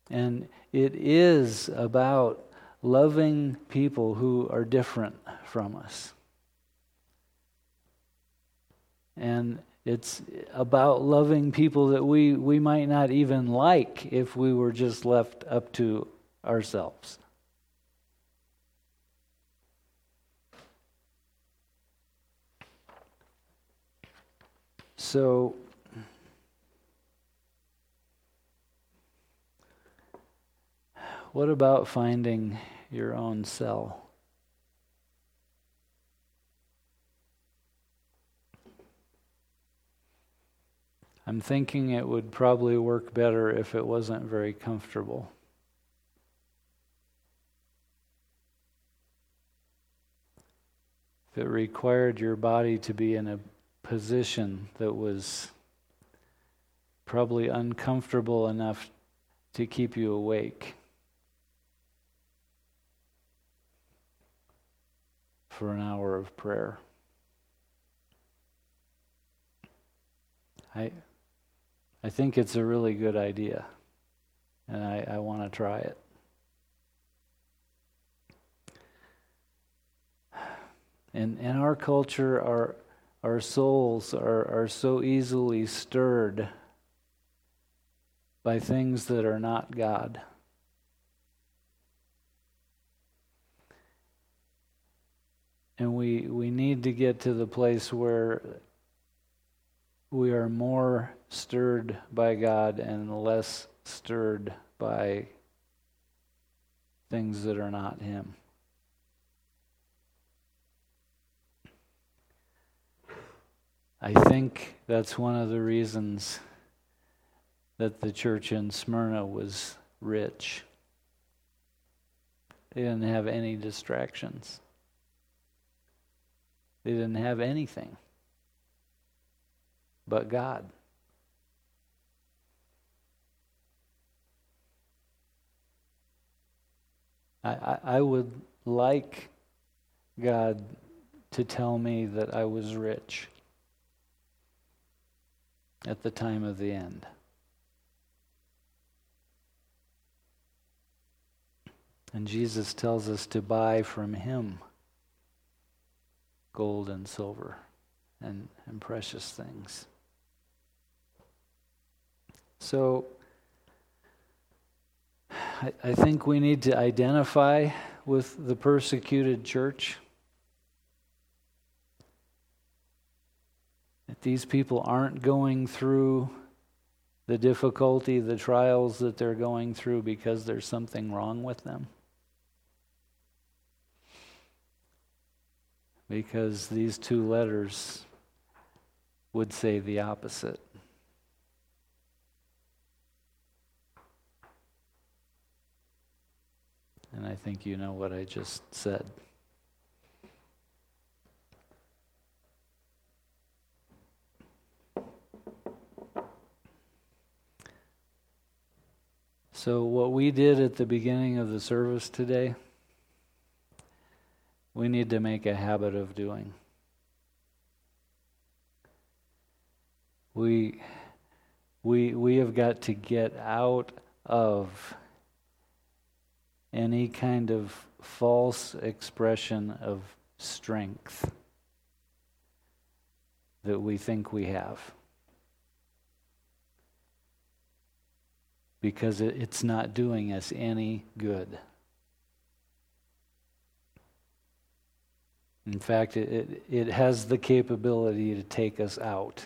And it is about loving people who are different from us. And it's about loving people that we, we might not even like if we were just left up to ourselves. So, what about finding your own cell? I'm thinking it would probably work better if it wasn't very comfortable. If it required your body to be in a position that was probably uncomfortable enough to keep you awake for an hour of prayer. I I think it's a really good idea, and I, I want to try it. In, in our culture, our, our souls are, are so easily stirred by things that are not God. And we, we need to get to the place where we are more stirred by God and less stirred by things that are not Him. I think that's one of the reasons that the church in Smyrna was rich. They didn't have any distractions, they didn't have anything but God. I, I, I would like God to tell me that I was rich at the time of the end. And Jesus tells us to buy from him gold and silver and, and precious things. So I, I think we need to identify with the persecuted church. That these people aren't going through the difficulty, the trials that they're going through because there's something wrong with them. Because these two letters would say the opposite. And I think you know what I just said. So, what we did at the beginning of the service today, we need to make a habit of doing. We, we, we have got to get out of any kind of false expression of strength that we think we have. Because it's not doing us any good. In fact, it, it, has the capability to take us out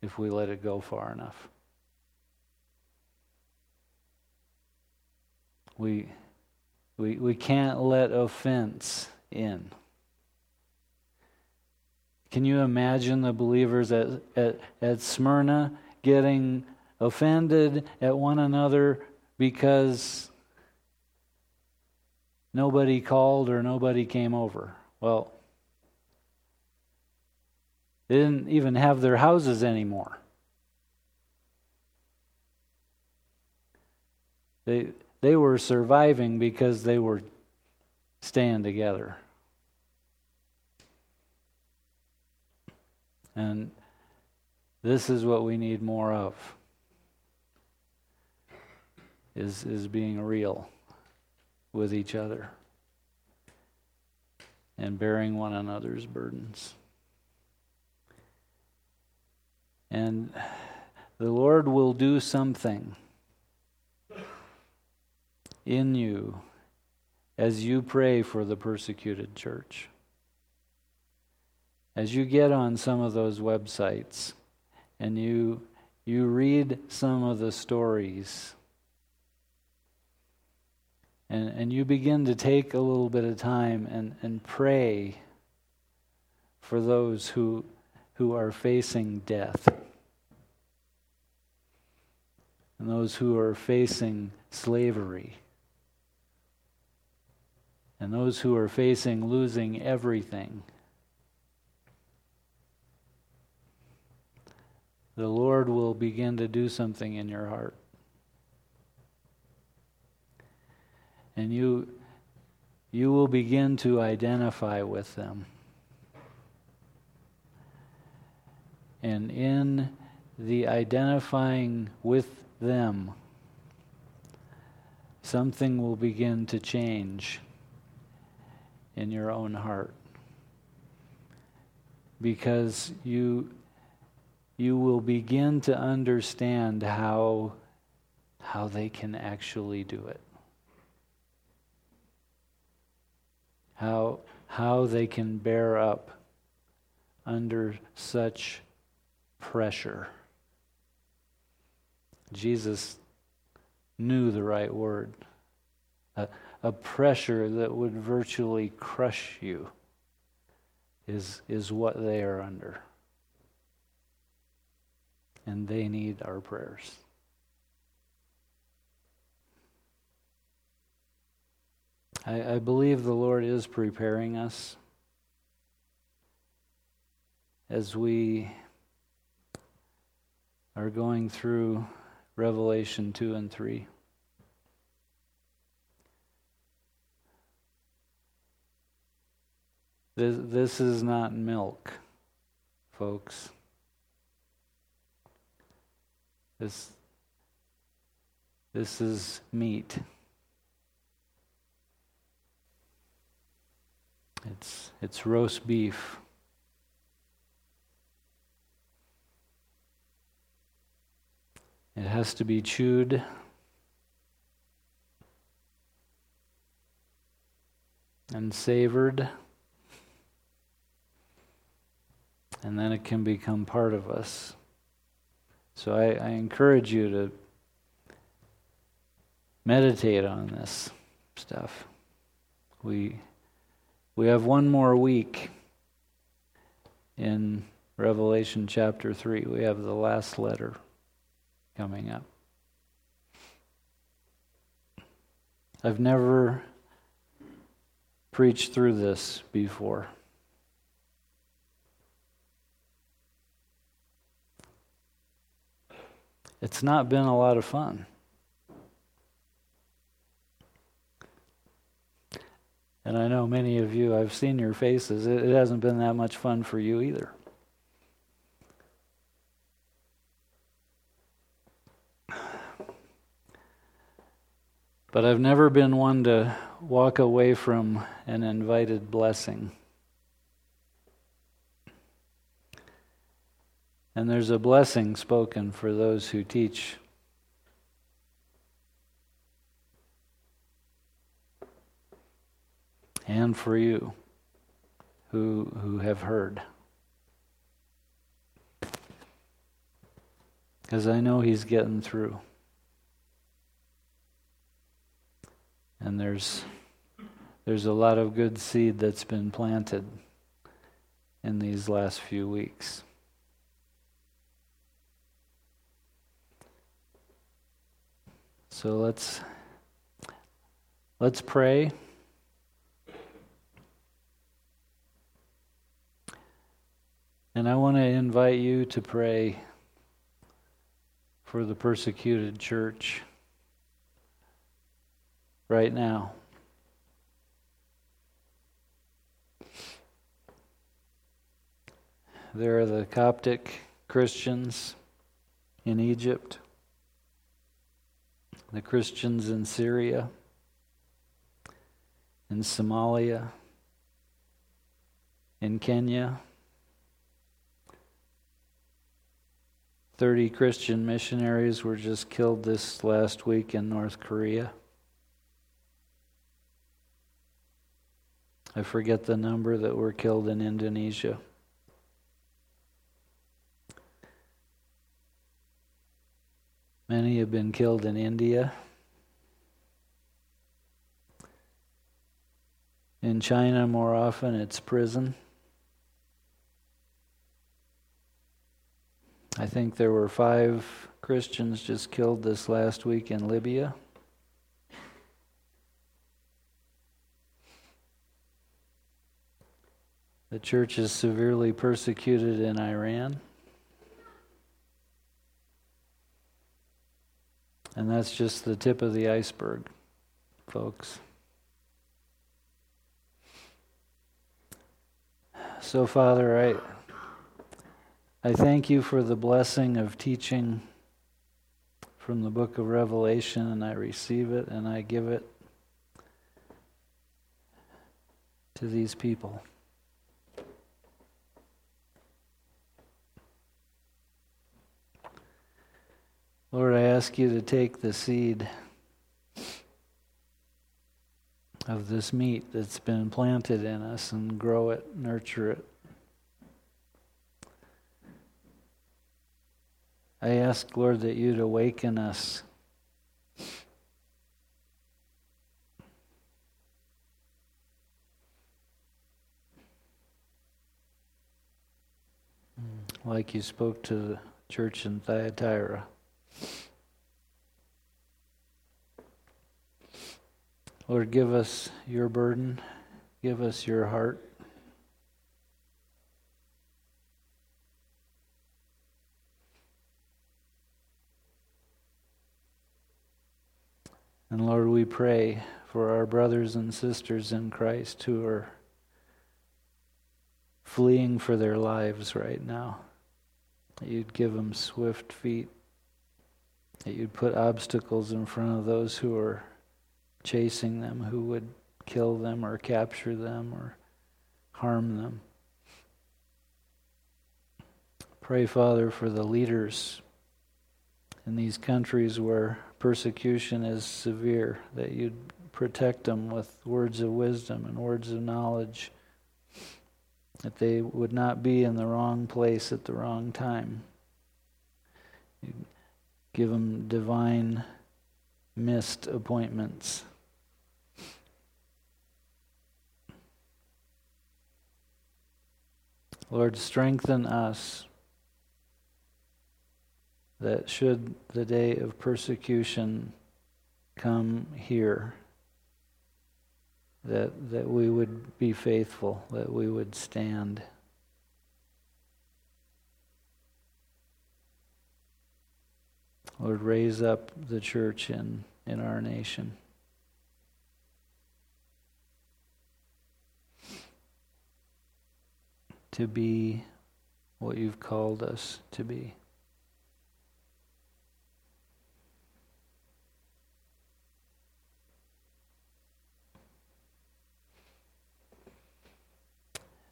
if we let it go far enough. We, we, we can't let offense in. Can you imagine the believers at, at, at Smyrna getting offended at one another because nobody called or nobody came over? Well, they didn't even have their houses anymore. They, they were surviving because they were staying together. And this is what we need more of is, is being real with each other and bearing one another's burdens. And the Lord will do something in you as you pray for the persecuted church. As you get on some of those websites and you, you read some of the stories and, and you begin to take a little bit of time and, and pray for those who, who are facing death and those who are facing slavery and those who are facing losing everything. The Lord will begin to do something in your heart. And you, you will begin to identify with them. And in the identifying with them, something will begin to change in your own heart. Because you, you will begin to understand how, how they can actually do it. How, how they can bear up under such pressure. Jesus knew the right word. A, a pressure that would virtually crush you is, is what they are under. And they need our prayers. I, I believe the Lord is preparing us as we are going through Revelation 2 and 3. This, this is not milk, folks. This, this is meat. It's, it's roast beef. It has to be chewed. And savored. And then it can become part of us. So I, I encourage you to meditate on this stuff. We, we have one more week in Revelation chapter 3. We have the last letter coming up. I've never preached through this before. It's not been a lot of fun. And I know many of you, I've seen your faces, it, hasn't been that much fun for you either. But I've never been one to walk away from an invited blessing. And there's a blessing spoken for those who teach. And for you who, who have heard. Because I know he's getting through. And there's, there's a lot of good seed that's been planted in these last few weeks. So let's let's pray. And I want to invite you to pray for the persecuted church right now. There are the Coptic Christians in Egypt, the Christians in Syria, in Somalia, in Kenya. 30 Christian missionaries were just killed this last week in North Korea. I forget the number that were killed in Indonesia. Many have been killed in India. In China, more often, it's prison. I think there were five Christians just killed this last week in Libya. The church is severely persecuted in Iran. And that's just the tip of the iceberg, folks. So, Father, I, I thank you for the blessing of teaching from the book of Revelation, and I receive it and I give it to these people. Lord, I ask you to take the seed of this meat that's been planted in us and grow it, nurture it. I ask, Lord, that you'd awaken us. Like you spoke to the church in Thyatira. Lord, give us your burden, give us your heart. And Lord, we pray for our brothers and sisters in Christ who are fleeing for their lives right now. That you'd give them swift feet, that you'd put obstacles in front of those who are chasing them, who would kill them or capture them or harm them. Pray, Father, for the leaders in these countries where persecution is severe, that you'd protect them with words of wisdom and words of knowledge, that they would not be in the wrong place at the wrong time. You'd give them divine missed appointments. Lord, strengthen us that should the day of persecution come here, that, that we would be faithful, that we would stand. Lord, raise up the church in, in our nation. To be what you've called us to be.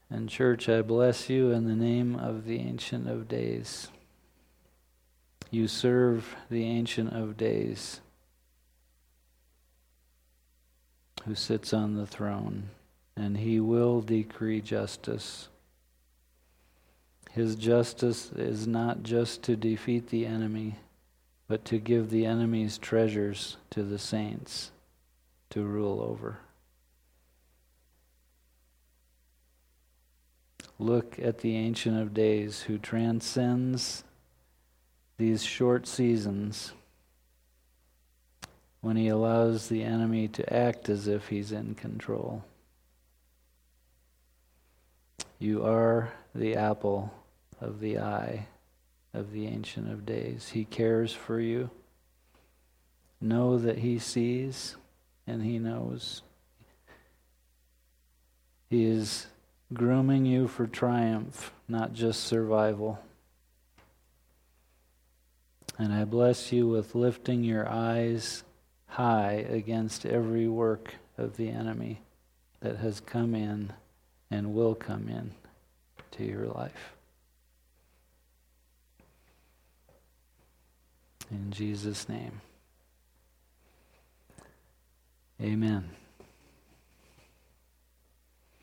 And, church, I bless you in the name of the Ancient of Days. You serve the Ancient of Days who sits on the throne, and he will decree justice. His justice is not just to defeat the enemy, but to give the enemy's treasures to the saints to rule over. Look at the Ancient of Days who transcends these short seasons when he allows the enemy to act as if he's in control. You are the apple of the eye of the Ancient of Days. He cares for you. Know that He sees and He knows. He is grooming you for triumph, not just survival. And I bless you with lifting your eyes high against every work of the enemy that has come in and will come in to your life. In Jesus' name. Amen.